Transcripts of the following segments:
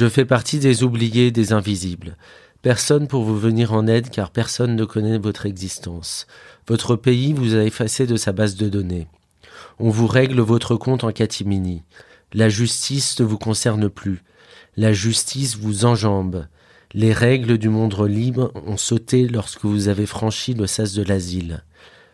Je fais partie des oubliés, des invisibles. Personne pour vous venir en aide car personne ne connaît votre existence. Votre pays vous a effacé de sa base de données. On vous règle votre compte en catimini. La justice ne vous concerne plus. La justice vous enjambe. Les règles du monde libre ont sauté lorsque vous avez franchi le sas de l'asile.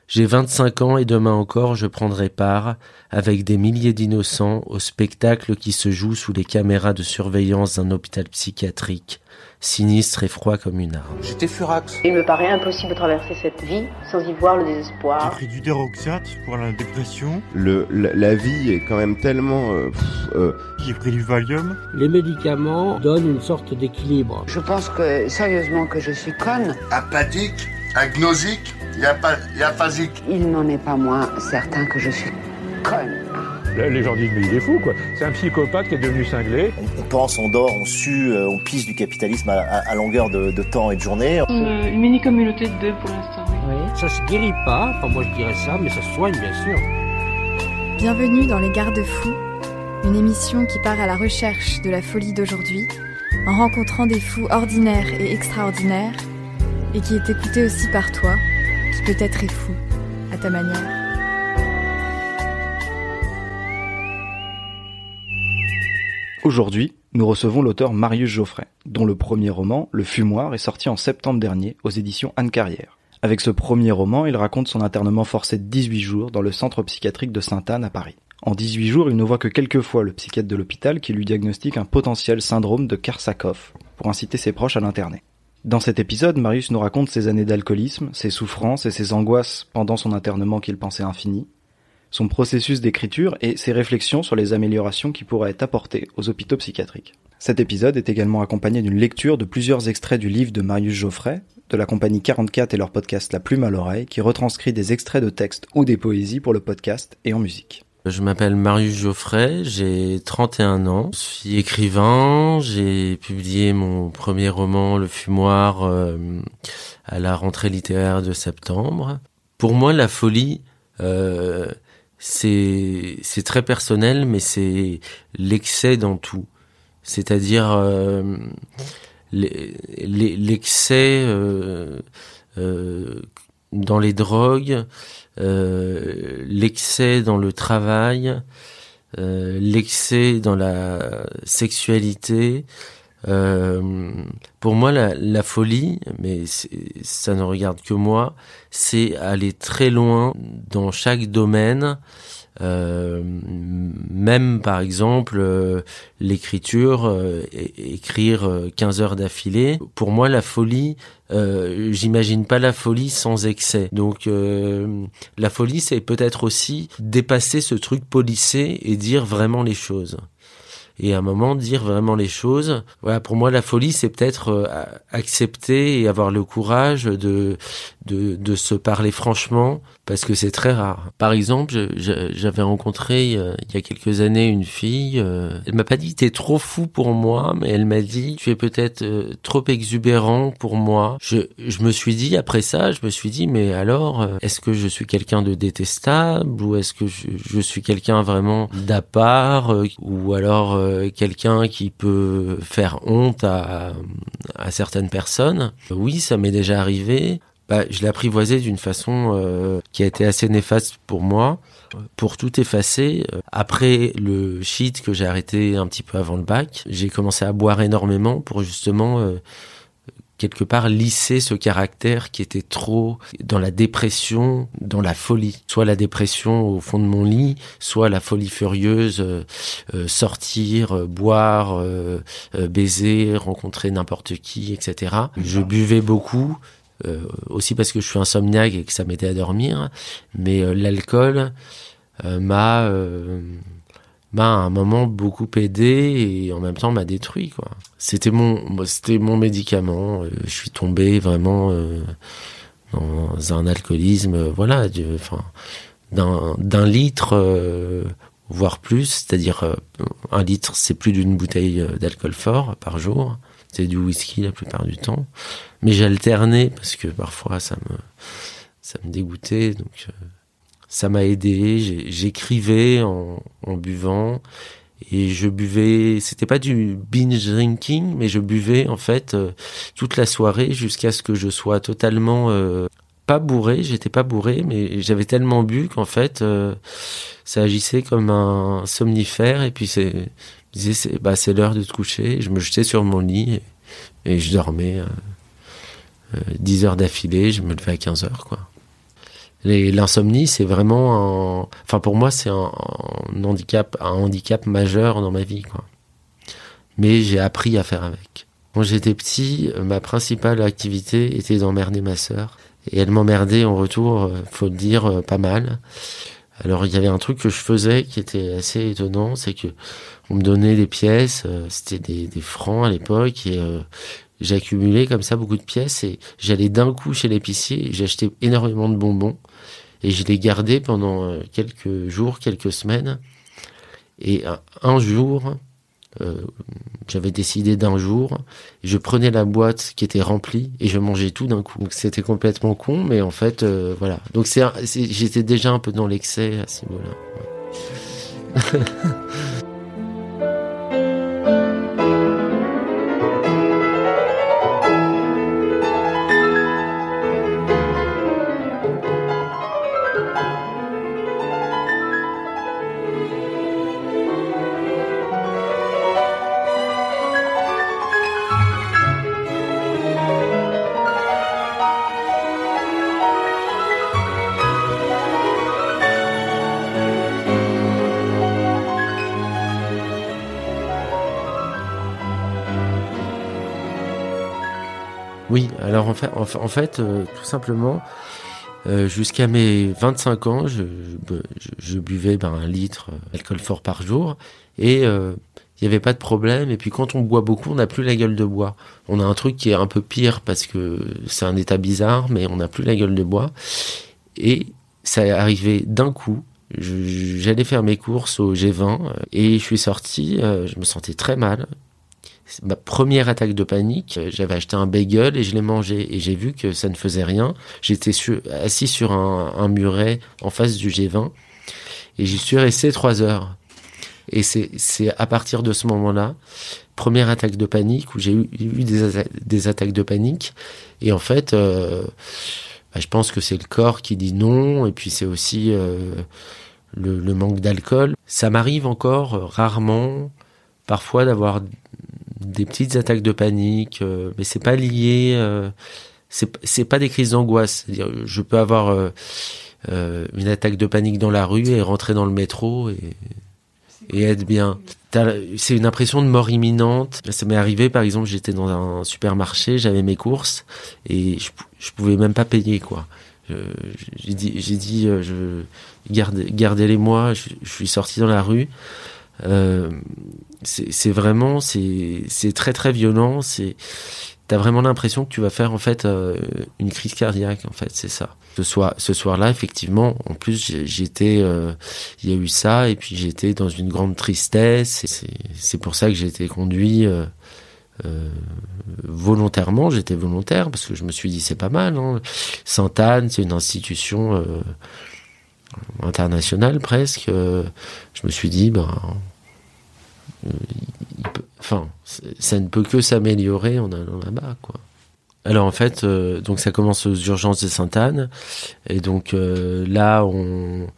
J'ai 25 ans et demain encore je prendrai part, avec des milliers d'innocents, au spectacle qui se joue sous les caméras de surveillance d'un hôpital psychiatrique, sinistre et froid comme une arme. J'étais furax. Il me paraît impossible de traverser cette vie sans y voir le J'ai désespoir. pris du déroxate pour la dépression. Le, la, la vie est quand même tellement... euh, pff, euh, J'ai pris du Valium. Les médicaments donnent une sorte d'équilibre. Je pense que, sérieusement, que je suis conne. apathique, agnosique, y aphasique. Il n'en est pas moins certain que je suis conne. Les gens disent mais il est fou quoi. C'est un psychopathe qui est devenu cinglé. On, on pense, on dort, on sue, euh, on pisse du capitalisme à, à- à longueur de, de temps et de journée. Une, une mini communauté de deux pour l'instant. oui. Oui. Ça se guérit pas, enfin moi je dirais ça, mais ça se soigne bien sûr. Bienvenue dans Les Garde-Fous, une émission qui part à la recherche de la folie d'aujourd'hui, en rencontrant des fous ordinaires et extraordinaires, et qui est écoutée aussi par toi, qui peut-être est fou, à ta manière. Aujourd'hui, nous recevons l'auteur Marius Geoffrey, dont le premier roman, Le Fumoir, est sorti en septembre dernier aux éditions Anne Carrière. Avec ce premier roman, il raconte son internement forcé de 18 jours dans le centre psychiatrique de Sainte-Anne à Paris. En 18 jours, il ne voit que quelques fois le psychiatre de l'hôpital qui lui diagnostique un potentiel syndrome de Karsakov pour inciter ses proches à l'interner. Dans cet épisode, Marius nous raconte ses années d'alcoolisme, ses souffrances et ses angoisses pendant son internement qu'il pensait infini, son processus d'écriture et ses réflexions sur les améliorations qui pourraient être apportées aux hôpitaux psychiatriques. Cet épisode est également accompagné d'une lecture de plusieurs extraits du livre de Marius Geoffrey, de la compagnie 44 et leur podcast La Plume à l'oreille, qui retranscrit des extraits de textes ou des poésies pour le podcast et en musique. Je m'appelle Marius Geoffrey, j'ai 31 ans, je suis écrivain, j'ai publié mon premier roman Le Fumoir euh, à la rentrée littéraire de septembre. Pour moi, la folie, euh, c'est c'est très personnel, mais c'est l'excès dans tout. C'est-à-dire euh, l'excès euh, euh, dans les drogues, l'excès dans le travail, euh, l'excès dans la sexualité. Euh, pour moi, la, la folie, mais ça ne regarde que moi, c'est aller très loin dans chaque domaine. Euh, même par exemple euh, l'écriture, euh, écrire euh, 15 heures d'affilée. Pour moi, la folie, j'imagine pas la folie sans excès. Donc la folie, c'est peut-être aussi dépasser ce truc policé et dire vraiment les choses. Et à un moment, dire vraiment les choses. Voilà, pour moi, la folie, c'est peut-être accepter et avoir le courage de, de, de se parler franchement, parce que c'est très rare. Par exemple, j'avais rencontré euh, il y a quelques années une fille. euh, elle m'a pas dit t'es trop fou pour moi, mais elle m'a dit tu es peut-être euh, trop exubérant pour moi. Je, je me suis dit après ça, je me suis dit mais alors euh, est-ce que je suis quelqu'un de détestable ou est-ce que je, je suis quelqu'un vraiment d'à part euh, ou alors euh, quelqu'un qui peut faire honte à, à certaines personnes? Oui, ça m'est déjà arrivé. Bah, je l'ai apprivoisé d'une façon euh, qui a été assez néfaste pour moi. Pour tout effacer, euh, après le shit que j'ai arrêté un petit peu avant le bac, j'ai commencé à boire énormément pour justement euh, quelque part lisser ce caractère qui était trop dans la dépression, dans la folie. Soit la dépression au fond de mon lit, soit la folie furieuse, euh, euh, sortir, euh, boire, euh, baiser, rencontrer n'importe qui, etc. Je buvais beaucoup, euh, aussi parce que je suis insomniaque et que ça m'aidait à dormir, mais euh, l'alcool euh, m'a m'a à un moment beaucoup aidé et en même temps m'a détruit quoi. C'était mon c'était mon médicament. Je suis tombé vraiment dans un alcoolisme, voilà, d'un d'un litre voire plus, c'est-à-dire un litre, c'est plus d'une bouteille d'alcool fort par jour. Du whisky la plupart du temps, mais j'alternais parce que parfois ça me ça me dégoûtait, donc euh, ça m'a aidé. J'écrivais en, buvant. Et je buvais c'était pas du binge drinking mais je buvais en fait euh, toute la soirée jusqu'à ce que je sois totalement euh, pas bourré. J'étais pas bourré mais j'avais tellement bu qu'en fait ça agissait comme un somnifère. Et puis c'est c'est bah c'est l'heure de te coucher je me jetais sur mon lit et, je dormais 10 heures d'affilée je me levais à 15 heures quoi L'insomnie, c'est vraiment un, enfin pour moi, c'est un, handicap, un handicap majeur dans ma vie, quoi. Mais j'ai appris à faire avec. Quand j'étais petit, ma principale activité était d'emmerder ma sœur. Et elle m'emmerdait en retour, faut le dire, pas mal. Alors il y avait un truc que je faisais qui était assez étonnant, c'est que on me donnait des pièces, c'était des, des francs à l'époque, et euh, j'accumulais comme ça beaucoup de pièces et j'allais d'un coup chez l'épicier et j'achetais énormément de bonbons et je les gardais pendant quelques jours, quelques semaines. Et un jour, euh, j'avais décidé d'un jour, je prenais la boîte qui était remplie et je mangeais tout d'un coup. C'était complètement con, mais en fait, euh, voilà. Donc c'est, j'étais déjà un peu dans l'excès à ce niveau-là. en, fait euh, tout simplement, euh, jusqu'à mes 25 ans, je, buvais ben, un litre d'alcool fort par jour et euh, il n'y avait pas de problème. Et puis quand on boit beaucoup, on n'a plus la gueule de bois. On a un truc qui est un peu pire parce que c'est un état bizarre, mais on n'a plus la gueule de bois. Et ça est arrivé d'un coup. J'allais faire mes courses au G20 et je suis sorti, je me sentais très mal ma première attaque de panique. J'avais acheté un bagel et je l'ai mangé et j'ai vu que ça ne faisait rien. J'étais assis sur un, un, muret en face du G20 et j'y suis resté trois heures. Et c'est à partir de ce moment-là, première attaque de panique où j'ai eu, des, attaques de panique. Et en fait, euh, bah, je pense que c'est le corps qui dit non et puis c'est aussi euh, le, le manque d'alcool. Ça m'arrive encore euh, rarement, parfois d'avoir des petites attaques de panique, euh, mais c'est pas lié, euh, c'est pas des crises d'angoisse. C'est-à-dire, je peux avoir euh, euh, une attaque de panique dans la rue et rentrer dans le métro et, et être bien. C'est une impression de mort imminente. Ça m'est arrivé, par exemple, j'étais dans un supermarché, j'avais mes courses et je, je pouvais même pas payer quoi. J'ai dit, j'ai dit, je gardez, gardez-les moi. Je, je suis sorti dans la rue. Euh, c'est vraiment c'est très très violent. C'est t'as vraiment l'impression que tu vas faire en fait euh, une crise cardiaque en fait c'est ça. Ce soir ce soir là effectivement en plus j'étais euh, il y a eu ça et puis j'étais dans une grande tristesse c'est pour ça que j'ai été conduit volontairement. J'étais volontaire parce que je me suis dit c'est pas mal hein. Sainte Anne c'est une institution internationale presque je me suis dit ben peut, enfin, ça ne peut que s'améliorer en allant là-bas, quoi. Alors en fait, euh, donc ça commence aux urgences de Sainte-Anne, et donc euh, là on,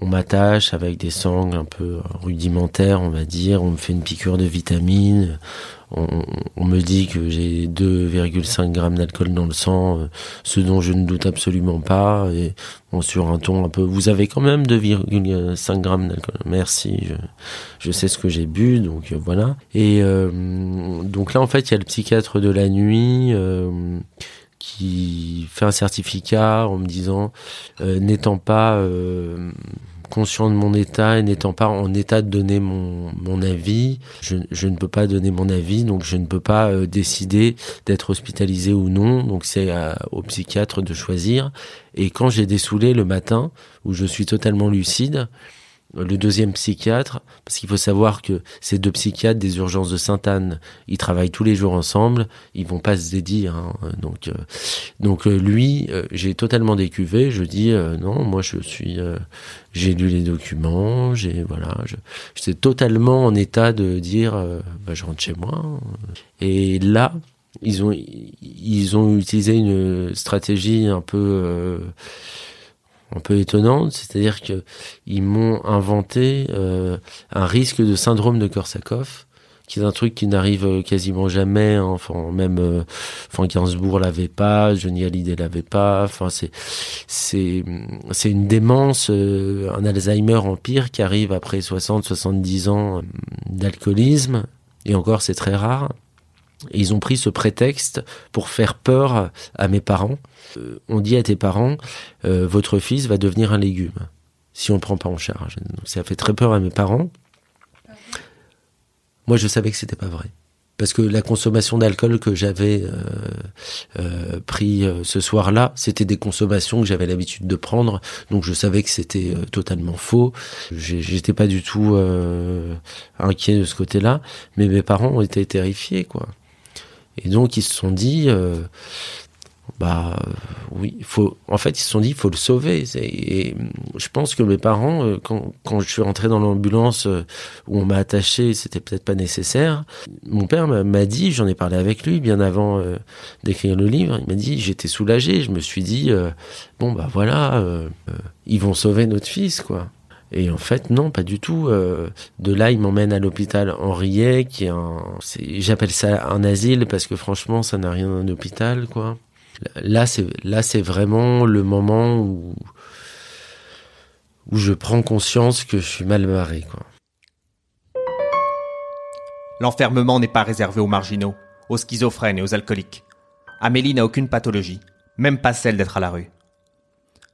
on m'attache avec des sangles un peu rudimentaires, on va dire, on me fait une piqûre de vitamines, on, me dit que j'ai 2,5 grammes d'alcool dans le sang, euh, ce dont je ne doute absolument pas, et bon, sur un ton un peu, vous avez quand même 2,5 grammes d'alcool, merci, je, sais ce que j'ai bu, donc euh, voilà. Et euh, donc là en fait il y a le psychiatre de la nuit qui fait un certificat en me disant, n'étant pas conscient de mon état et n'étant pas en état de donner mon, mon avis, je, je, ne peux pas donner mon avis, donc je ne peux pas euh, décider d'être hospitalisé ou non. Donc c'est au psychiatre de choisir. Et quand j'ai des le matin, où je suis totalement lucide, le deuxième psychiatre, parce qu'il faut savoir que ces deux psychiatres des urgences de Sainte-Anne, ils travaillent tous les jours ensemble, ils vont pas se dédier. Hein, donc, euh, donc euh, lui, euh, j'ai totalement décuvé. Je dis non, moi je suis, j'ai lu les documents, j'ai voilà, j'étais totalement en état de dire, bah, je rentre chez moi. Et là, ils ont ils ont utilisé une stratégie un peu un peu étonnante, c'est-à-dire que ils m'ont inventé euh, un risque de syndrome de Korsakoff, qui est un truc qui n'arrive euh, quasiment jamais. Hein. enfin, même euh, enfin l'avait pas, Johnny Hallyday l'avait pas. Enfin, c'est c'est c'est une démence, euh, un Alzheimer empire qui arrive après 60-70 ans d'alcoolisme. Et encore, c'est très rare. Ils ont pris ce prétexte pour faire peur à mes parents. Euh, on dit à tes parents, euh, votre fils va devenir un légume si on ne prend pas en charge. Donc ça a fait très peur à mes parents. Moi, je savais que c'était pas vrai. Parce que la consommation d'alcool que j'avais euh, euh pris ce soir-là, c'était des consommations que j'avais l'habitude de prendre, donc je savais que c'était totalement faux. J'étais pas du tout inquiet de ce côté-là, mais mes parents été terrifiés, quoi. Et donc ils se sont dit, euh, bah oui, faut. En fait, ils se sont dit, il faut le sauver. Et, je pense que mes parents, euh, quand, quand je suis rentré dans l'ambulance euh, où on m'a attaché, c'était peut-être pas nécessaire. Mon père m'a dit, j'en ai parlé avec lui bien avant d'écrire le livre. Il m'a dit, j'étais soulagé. Je me suis dit, bon bah voilà, ils vont sauver notre fils, quoi. Et en fait, non, pas du tout. Euh, de là, il m'emmène à l'hôpital Henriet, qui est un, j'appelle ça un asile parce que franchement, ça n'a rien d'un hôpital, quoi. Là, c'est, là, c'est vraiment le moment où, où je prends conscience que je suis mal barré, quoi. L'enfermement n'est pas réservé aux marginaux, aux schizophrènes et aux alcooliques. Amélie n'a aucune pathologie, même pas celle d'être à la rue.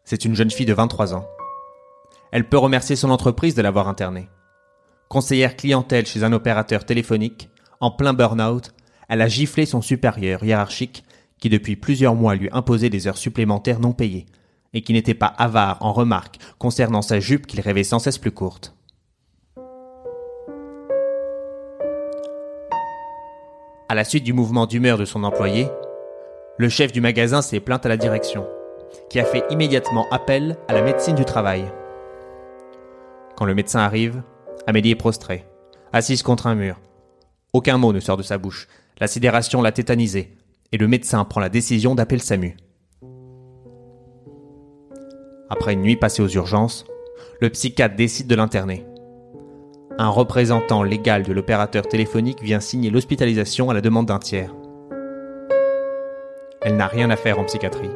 C'est une jeune fille de 23 ans elle peut remercier son entreprise de l'avoir internée. Conseillère clientèle chez un opérateur téléphonique, en plein burn-out, elle a giflé son supérieur hiérarchique qui depuis plusieurs mois lui imposait des heures supplémentaires non payées et qui n'était pas avare en remarques concernant sa jupe qu'il rêvait sans cesse plus courte. À la suite du mouvement d'humeur de son employé, le chef du magasin s'est plaint à la direction, qui a fait immédiatement appel à la médecine du travail. Quand le médecin arrive, Amélie est prostrée, assise contre un mur. Aucun mot ne sort de sa bouche. La sidération l'a tétanisée, et le médecin prend la décision d'appeler le SAMU. Après une nuit passée aux urgences, le psychiatre décide de l'interner. Un représentant légal de l'opérateur téléphonique vient signer l'hospitalisation à la demande d'un tiers. Elle n'a rien à faire en psychiatrie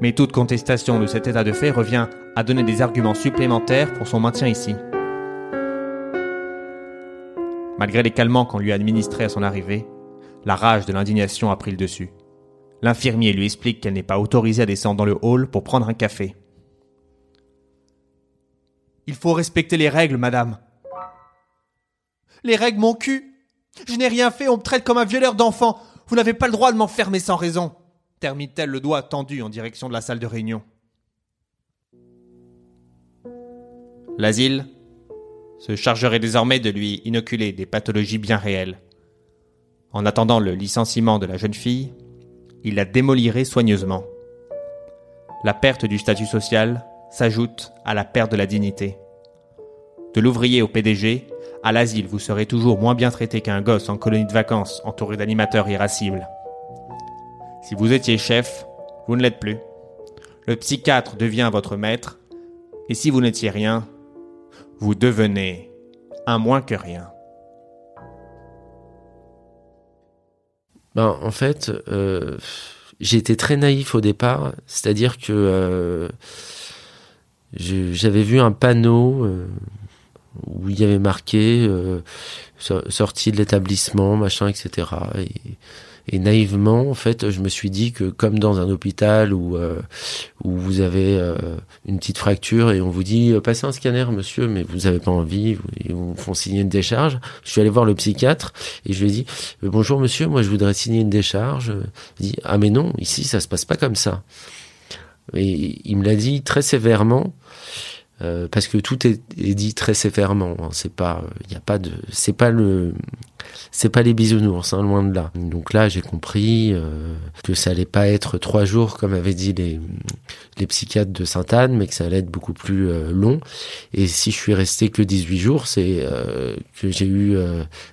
mais toute contestation de cet état de fait revient à donner des arguments supplémentaires pour son maintien ici. Malgré les calmants qu'on lui a administrés à son arrivée, la rage de l'indignation a pris le dessus. L'infirmier lui explique qu'elle n'est pas autorisée à descendre dans le hall pour prendre un café. Il faut respecter les règles, madame. Les règles, mon cul Je n'ai rien fait, on me traite comme un violeur d'enfants. Vous n'avez pas le droit de m'enfermer sans raison termine-t-elle le doigt tendu en direction de la salle de réunion. L'asile se chargerait désormais de lui inoculer des pathologies bien réelles. En attendant le licenciement de la jeune fille, il la démolirait soigneusement. La perte du statut social s'ajoute à la perte de la dignité. De l'ouvrier au PDG, à l'asile, vous serez toujours moins bien traité qu'un gosse en colonie de vacances entouré d'animateurs irascibles. Si vous étiez chef, vous ne l'êtes plus. Le psychiatre devient votre maître, et si vous n'étiez rien, vous devenez un moins que rien. Ben, en fait, euh, j'ai été très naïf au départ, c'est-à-dire que euh, j'avais vu un panneau euh, où il y avait marqué sortie de l'établissement, machin, etc. Et et naïvement, en fait, je me suis dit que comme dans un hôpital où euh, où vous avez euh, une petite fracture et on vous dit euh, passez un scanner, monsieur, mais vous n'avez pas envie, vous, ils vous font signer une décharge. Je suis allé voir le psychiatre et je lui ai dit bonjour monsieur, moi je voudrais signer une décharge. Il dit ah mais non, ici ça se passe pas comme ça. Et il me l'a dit très sévèrement. Euh, parce que tout est, est dit très sévèrement. Hein. C'est pas, il y a pas de, c'est pas le, c'est pas les bisounours, hein, loin de là. Donc là, j'ai compris euh, que ça allait pas être trois jours comme avaient dit les, les psychiatres de Sainte-Anne, mais que ça allait être beaucoup plus euh, long. Et si je suis resté que 18 jours, c'est euh, que j'ai eu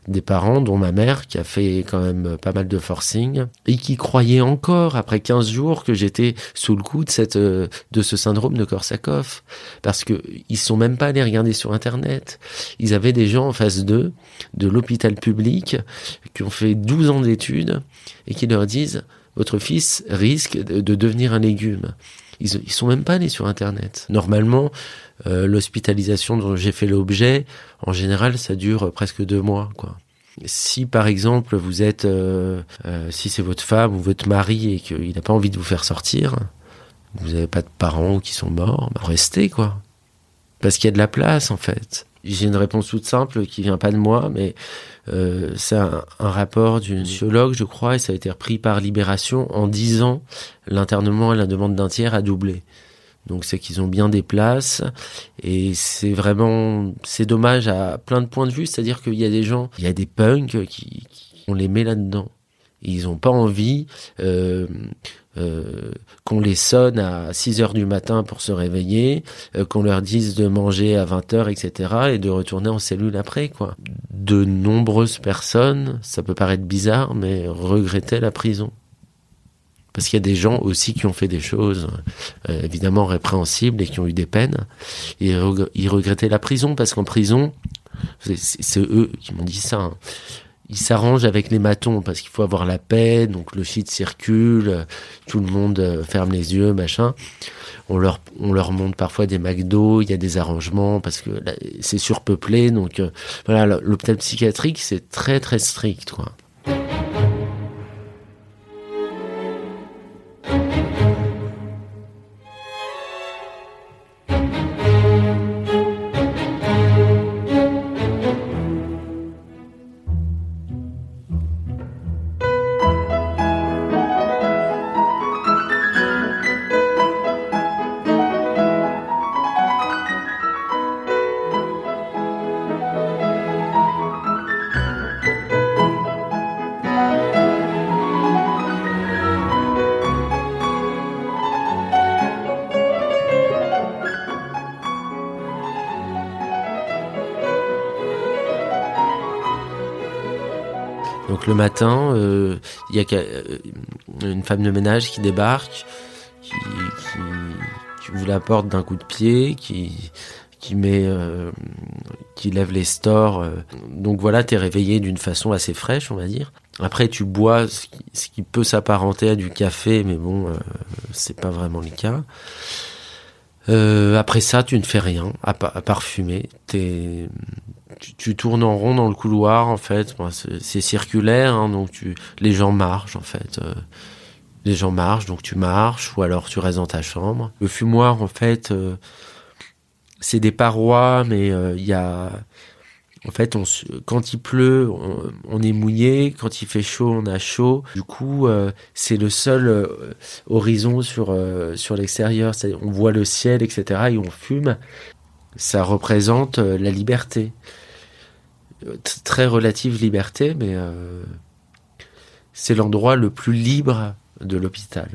des parents, dont ma mère, qui a fait quand même pas mal de forcing et qui croyait encore après 15 jours que j'étais sous le coup de cette, de ce syndrome de Korsakoff, parce que ils sont même pas allés regarder sur Internet. Ils avaient des gens en face d'eux de l'hôpital public qui ont fait 12 ans d'études et qui leur disent votre fils risque de devenir un légume. Ils, ils sont même pas allés sur Internet. Normalement, euh, l'hospitalisation dont j'ai fait l'objet, en général, ça dure presque deux mois, quoi. Si par exemple vous êtes, euh, euh, si c'est votre femme ou votre mari et qu'il n'a pas envie de vous faire sortir, vous n'avez pas de parents qui sont morts, bah restez quoi, parce qu'il y a de la place en fait. J'ai une réponse toute simple qui vient pas de moi, mais euh, c'est un, rapport d'une sociologue, je crois, et ça a été repris par Libération en 10 ans. L'internement et la demande d'un tiers a doublé. Donc c'est qu'ils ont bien des places et c'est vraiment c'est dommage à plein de points de vue, c'est-à-dire qu'il y a des gens, il y a des punks qui, qui on les met là-dedans. Ils n'ont pas envie euh, euh, qu'on les sonne à 6 heures du matin pour se réveiller, euh, qu'on leur dise de manger à 20 heures, etc. et de retourner en cellule après, quoi. De nombreuses personnes, ça peut paraître bizarre, mais regrettaient la prison. Parce qu'il y a des gens aussi qui ont fait des choses euh, évidemment répréhensibles et qui ont eu des peines. Et ils regrettaient la prison parce qu'en prison, c'est eux qui m'ont dit ça. Hein ils s'arrangent avec les matons parce qu'il faut avoir la paix, donc le shit circule, tout le monde euh, ferme les yeux, machin. On leur, on leur montre parfois des McDo, il y a des arrangements parce que c'est surpeuplé, donc euh, voilà, l'hôpital psychiatrique c'est très très strict, quoi. Il y a euh, une femme de ménage qui débarque, qui, ouvre la porte d'un coup de pied, qui qui met, euh, qui lève les stores. Donc voilà, t'es réveillé d'une façon assez fraîche, on va dire. Après, tu bois ce qui, peut s'apparenter à du café, mais bon, c'est pas vraiment le cas. après ça, tu ne fais rien à, à part fumer. T'es tu, tournes en rond dans le couloir en fait. c'est circulaire, hein, donc tu, les gens marchent en fait. Euh, les gens marchent, donc tu marches, ou alors tu restes dans ta chambre. Le fumoir en fait, euh, c'est des parois, mais euh, il y a, en fait, quand il pleut, on, est mouillé. Quand il fait chaud, on a chaud. Du coup, c'est le seul horizon sur sur l'extérieur. On voit le ciel, etc. Et on fume. Ça représente la liberté très relative liberté, mais euh, c'est l'endroit le plus libre de l'hôpital.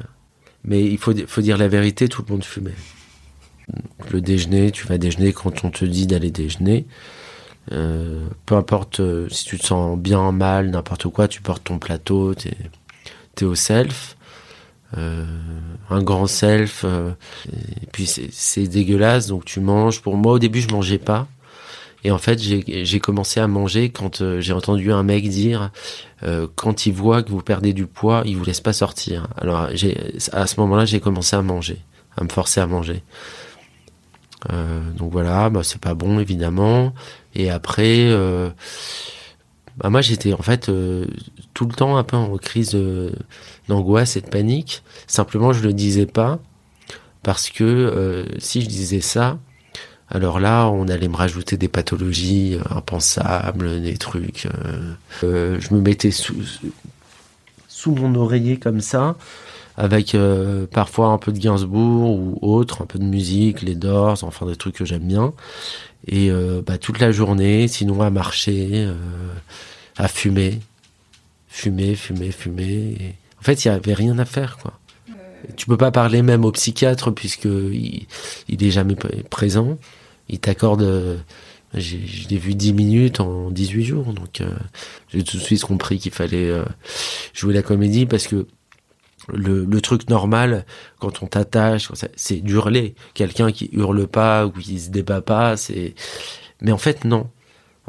Mais il faut, dire la vérité, tout le monde fumait. Le déjeuner, tu vas déjeuner quand on te dit d'aller déjeuner. Euh, peu importe euh, si tu te sens bien, mal, n'importe quoi, tu portes ton plateau, tu es, au self. un grand self, et puis c'est dégueulasse, donc tu manges. Pour moi, au début, je mangeais pas. Et en fait, j'ai commencé à manger quand euh, j'ai entendu un mec dire euh, quand il voit que vous perdez du poids, il vous laisse pas sortir. Alors, à ce moment-là, j'ai commencé à manger, à me forcer à manger. Euh, donc voilà, bah, c'est pas bon évidemment. Et après, bah, moi j'étais en fait tout le temps un peu en crise d'angoisse et de panique. Simplement, je le disais pas parce que si je disais ça, alors là, on allait me rajouter des pathologies euh, impensables, des trucs. Euh, euh, je me mettais sous, sous mon oreiller comme ça, avec euh, parfois un peu de Gainsbourg ou autre, un peu de musique, les Doors, enfin des trucs que j'aime bien. Et euh, bah, toute la journée, sinon à marcher, euh, à fumer, fumer, fumer, fumer. En fait, il y avait rien à faire, quoi. Tu peux pas parler même au psychiatre puisque il, il est jamais présent. Il t'accorde euh, je l'ai vu 10 minutes en 18 jours, donc euh, j'ai tout de suite compris qu'il fallait euh, jouer la comédie parce que le, le truc normal, quand on t'attache, c'est d'hurler. Quelqu'un qui hurle pas ou qui se débat pas, c'est... Mais en fait, non.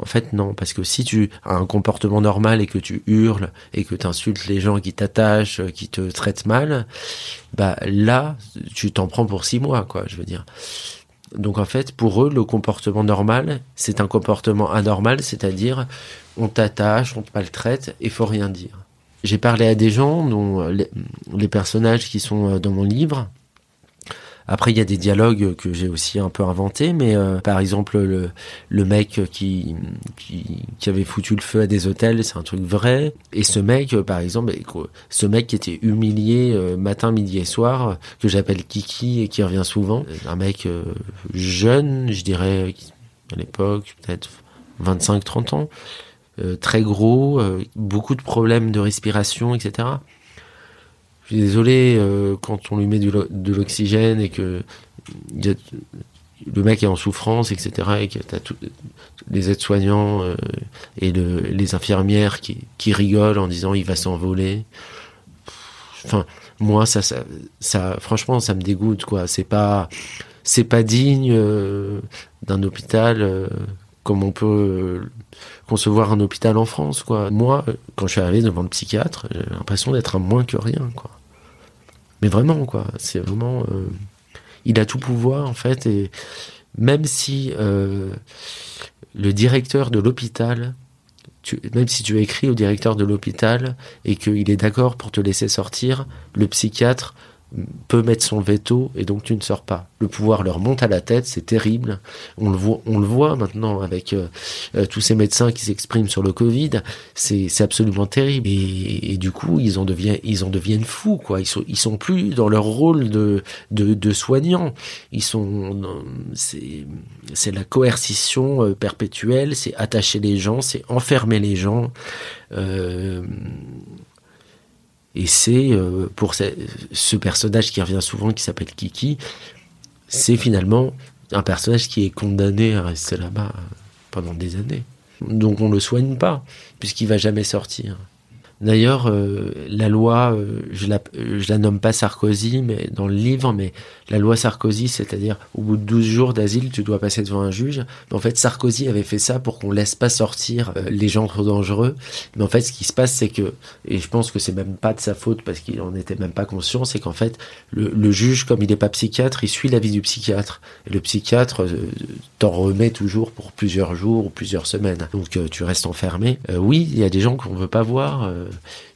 En fait, non, parce que si tu as un comportement normal et que tu hurles et que tu insultes les gens qui t'attachent, qui te traitent mal, bah là, tu t'en prends pour six mois, quoi, je veux dire. Donc en fait, pour eux, le comportement normal, c'est un comportement anormal, c'est-à-dire on t'attache, on te maltraite et faut rien dire. J'ai parlé à des gens, dont les, les personnages qui sont euh, dans mon livre. Après, il y a des dialogues que j'ai aussi un peu inventés, mais euh, par exemple, le, mec qui, qui, avait foutu le feu à des hôtels, c'est un truc vrai. Et ce mec, euh, par exemple, ce mec qui était humilié euh, matin, midi et soir, que j'appelle Kiki et qui revient souvent, un mec jeune, je dirais, à l'époque, peut-être 25-30 ans, très gros, beaucoup de problèmes de respiration, etc. Suis désolé euh, quand on lui met de l'oxygène et que le mec est en souffrance, etc. Et que t'as tout- les aides-soignants euh, et le- les infirmières qui, rigolent en disant il va s'envoler. Enfin, moi, ça, ça, franchement, ça me dégoûte, quoi. C'est pas, c'est pas digne euh, d'un hôpital comme on peut concevoir un hôpital en France, quoi. Moi, quand je suis arrivé devant le psychiatre, j'ai l'impression d'être un moins que rien, quoi. Mais vraiment, quoi. C'est vraiment, euh, il a tout pouvoir, en fait, et même si euh, le directeur de l'hôpital, même si tu écris au directeur de l'hôpital et qu'il est d'accord pour te laisser sortir, le psychiatre peut mettre son veto et donc tu ne sors pas. Le pouvoir leur monte à la tête, c'est terrible. On le voit, on le voit maintenant avec euh, euh, tous ces médecins qui s'expriment sur le Covid. C'est, absolument terrible. Et, du coup, ils en deviennent, fous, quoi. Ils sont, sont plus dans leur rôle de, soignants. Ils sont, c'est, la coercition euh, perpétuelle, c'est attacher les gens, c'est enfermer les gens. Et c'est euh, pour ce, personnage qui revient souvent, qui s'appelle Kiki, c'est finalement un personnage qui est condamné à rester là-bas pendant des années. Donc on le soigne pas, puisqu'il va jamais sortir. D'ailleurs, euh, la loi, euh, je la, je la nomme pas Sarkozy, mais dans le livre, mais la loi Sarkozy, c'est-à-dire au bout de 12 jours d'asile, tu dois passer devant un juge. En fait, Sarkozy avait fait ça pour qu'on laisse pas sortir euh, les gens trop dangereux. Mais en fait, ce qui se passe, c'est que, et je pense que c'est même pas de sa faute parce qu'il en était même pas conscient, c'est qu'en fait, le, le juge, comme il n'est pas psychiatre, il suit l'avis du psychiatre. Et le psychiatre euh, t'en remet toujours pour plusieurs jours ou plusieurs semaines. Donc tu restes enfermé. Oui, il y a des gens qu'on veut pas voir,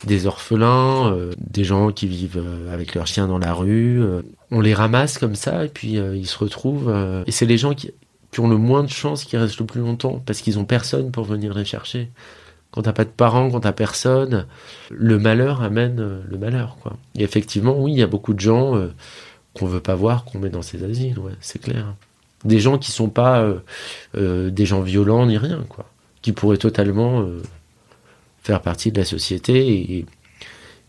des orphelins, euh, des gens qui vivent euh, avec leurs chiens dans la rue. euh, on les ramasse comme ça et puis euh, ils se retrouvent. euh, et c'est les gens qui, qui ont le moins de chances qui restent le plus longtemps parce qu'ils ont personne pour venir les chercher. Quand t'as pas de parents, quand t'as personne, le malheur amène euh, le malheur, quoi. Et effectivement, oui, il y a beaucoup de gens euh, qu'on veut pas voir, qu'on met dans ces asiles, c'est clair. Des gens qui sont pas euh, euh, des gens violents ni rien, quoi. Qui pourraient totalement euh, faire partie de la société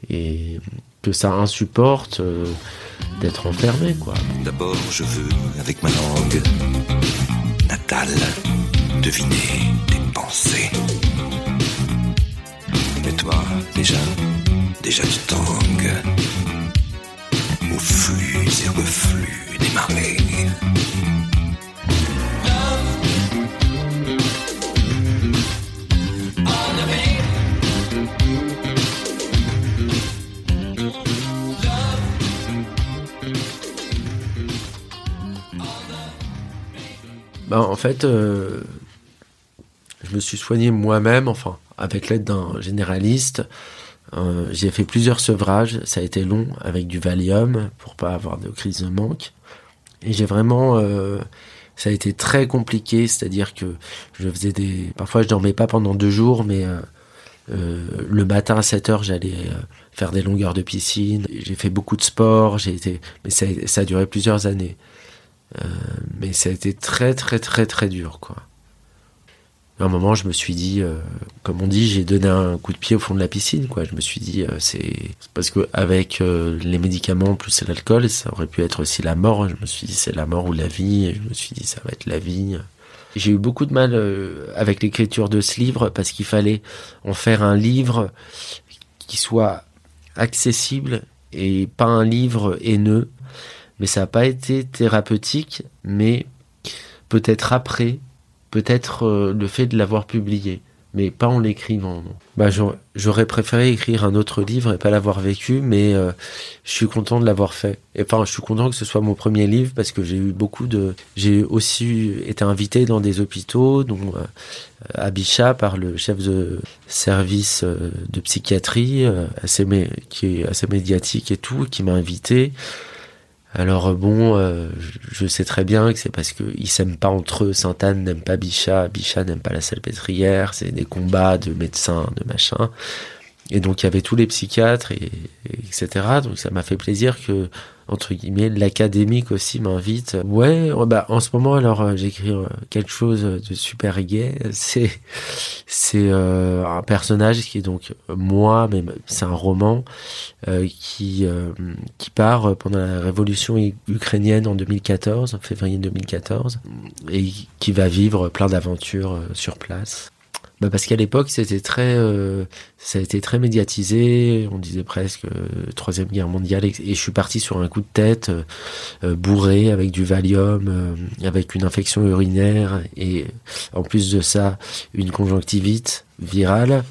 et, que ça insupporte euh, d'être enfermé, quoi. D'abord, je veux, avec ma langue natale, deviner tes pensées. Mais toi, déjà fait, euh, je me suis soigné moi-même, enfin, avec l'aide d'un généraliste. Euh, j'ai fait plusieurs sevrages, ça a été long avec du Valium pour pas avoir de crise de manque. Et j'ai vraiment, euh, ça a été très compliqué, c'est-à-dire que je faisais des, parfois je dormais pas pendant deux jours, mais le matin à 7 heures, j'allais faire des longueurs de piscine. J'ai fait beaucoup de sport. J'ai été, mais ça a duré plusieurs années. Euh, mais ça a été très très très très dur, quoi. À un moment, je me suis dit, euh, comme on dit, j'ai donné un coup de pied au fond de la piscine, quoi. Je me suis dit, euh, c'est parce que avec les médicaments plus l'alcool, ça aurait pu être aussi la mort. Je me suis dit, c'est la mort ou la vie. Je me suis dit, ça va être la vie. J'ai eu beaucoup de mal avec l'écriture de ce livre parce qu'il fallait en faire un livre qui soit accessible et pas un livre haineux. Mais ça n'a pas été thérapeutique, mais peut-être après, peut-être euh, le fait de l'avoir publié, mais pas en l'écrivant. Bah, j'aurais- préféré écrire un autre livre et pas l'avoir vécu, mais euh, je suis content de l'avoir fait. Et, Enfin, je suis content que ce soit mon premier livre parce que j'ai eu beaucoup de. J'ai aussi été invité dans des hôpitaux, dont euh, à Bichat par le chef de service euh, de psychiatrie, qui est assez médiatique et tout, qui m'a invité. Alors euh, bon, euh, je- sais très bien que c'est parce qu'ils s'aiment pas entre eux. Sainte-Anne n'aime pas Bichat, Bichat n'aime pas la salpêtrière. C'est des combats de médecins, de machin. Et donc il y avait tous les psychiatres et, et etc. Donc ça m'a fait plaisir que entre guillemets l'académique aussi m'invite. Ouais, bah en ce moment alors euh, j'écris euh, quelque chose de super gay. C'est c'est euh, un personnage qui est donc moi, mais c'est un roman euh, qui euh, qui part pendant la révolution ukrainienne en 2014, en février 2014, et qui va vivre plein d'aventures euh, sur place. Bah parce qu'à l'époque c'était très euh, ça a été très médiatisé. On disait presque euh, troisième guerre mondiale et, je suis parti sur un coup de tête euh, euh, bourré avec du Valium euh, avec une infection urinaire et en plus de ça une conjonctivite virale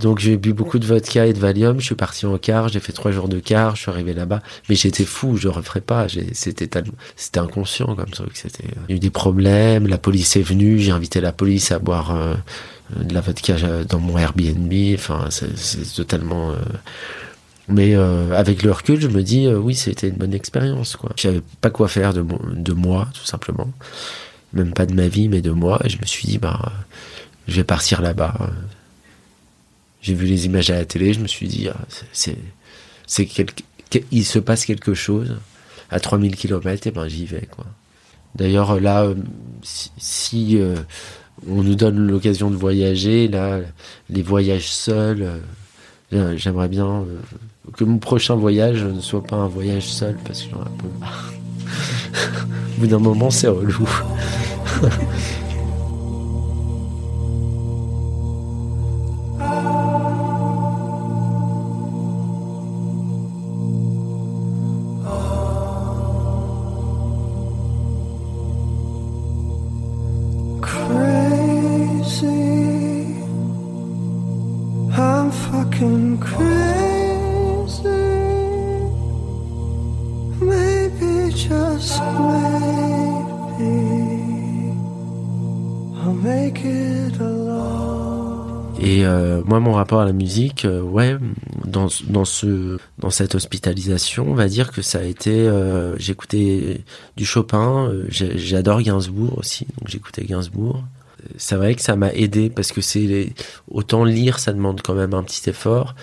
donc j'ai bu beaucoup de vodka et de Valium, je suis parti en car, j'ai fait trois jours de car, je suis arrivé là-bas, mais j'étais fou, je referais pas, c'était c'était inconscient comme truc, c'était il y a eu des problèmes, la police est venue, j'ai invité la police à boire euh, de la vodka euh, dans mon Airbnb, enfin c'est totalement euh, mais euh, avec le recul, je me dis euh, oui, c'était une bonne expérience quoi. Je savais pas quoi faire de, moi tout simplement, même pas de ma vie mais de moi. Et je me suis dit bah euh, je vais partir là-bas. J'ai vu les images à la télé, je me suis dit, ah, c'est- c'est, quelque, que- il se passe quelque chose à 3000 km, et ben j'y vais, quoi. D'ailleurs, là, euh, si, euh, on nous donne l'occasion de voyager, là, les voyages seuls, euh, j'aimerais bien que mon prochain voyage ne soit pas un voyage seul, parce que j'en ai un peu. Au bout d'un moment, c'est relou. Et euh, moi, mon rapport à la musique, euh, ouais, dans, dans ce, dans cette hospitalisation, on va dire que ça a été, euh, j'écoutais du Chopin, j'adore Gainsbourg aussi, donc j'écoutais Gainsbourg. C'est vrai que ça m'a aidé parce que c'est autant lire, ça demande quand même un petit effort,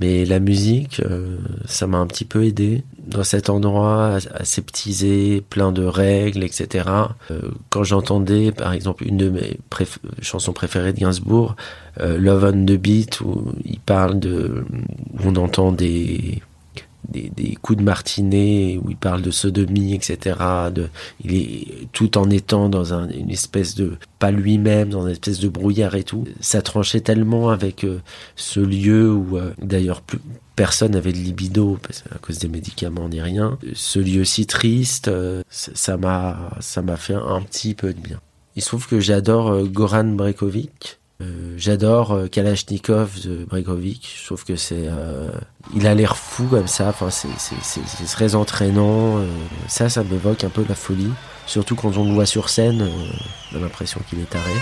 mais la musique, euh, ça m'a un petit peu aidé dans cet endroit as- aseptisé, plein de règles, etc. Euh, quand j'entendais, par exemple, une de mes chansons préférées de Gainsbourg, euh, Love on the Beat, où il parle de, on entend des des, coups de martinet où il parle de sodomie, etc. De, il est tout en étant dans un, une espèce de pas lui-même, dans une espèce de brouillard et tout. Ça tranchait tellement avec euh, ce lieu où euh, d'ailleurs plus personne n'avait de libido parce à cause des médicaments ni rien. Ce lieu si triste, euh, ça m'a ça m'a fait un petit peu de bien. Il se trouve que j'adore Goran Brekovic. Euh, j'adore euh, Kalachnikov de Bregovic. Je trouve que c'est, euh, il a l'air fou comme ça. Enfin, c'est, très entraînant. Ça, ça m'évoque un peu la folie. Surtout quand on le voit sur scène, on a l'impression qu'il est taré.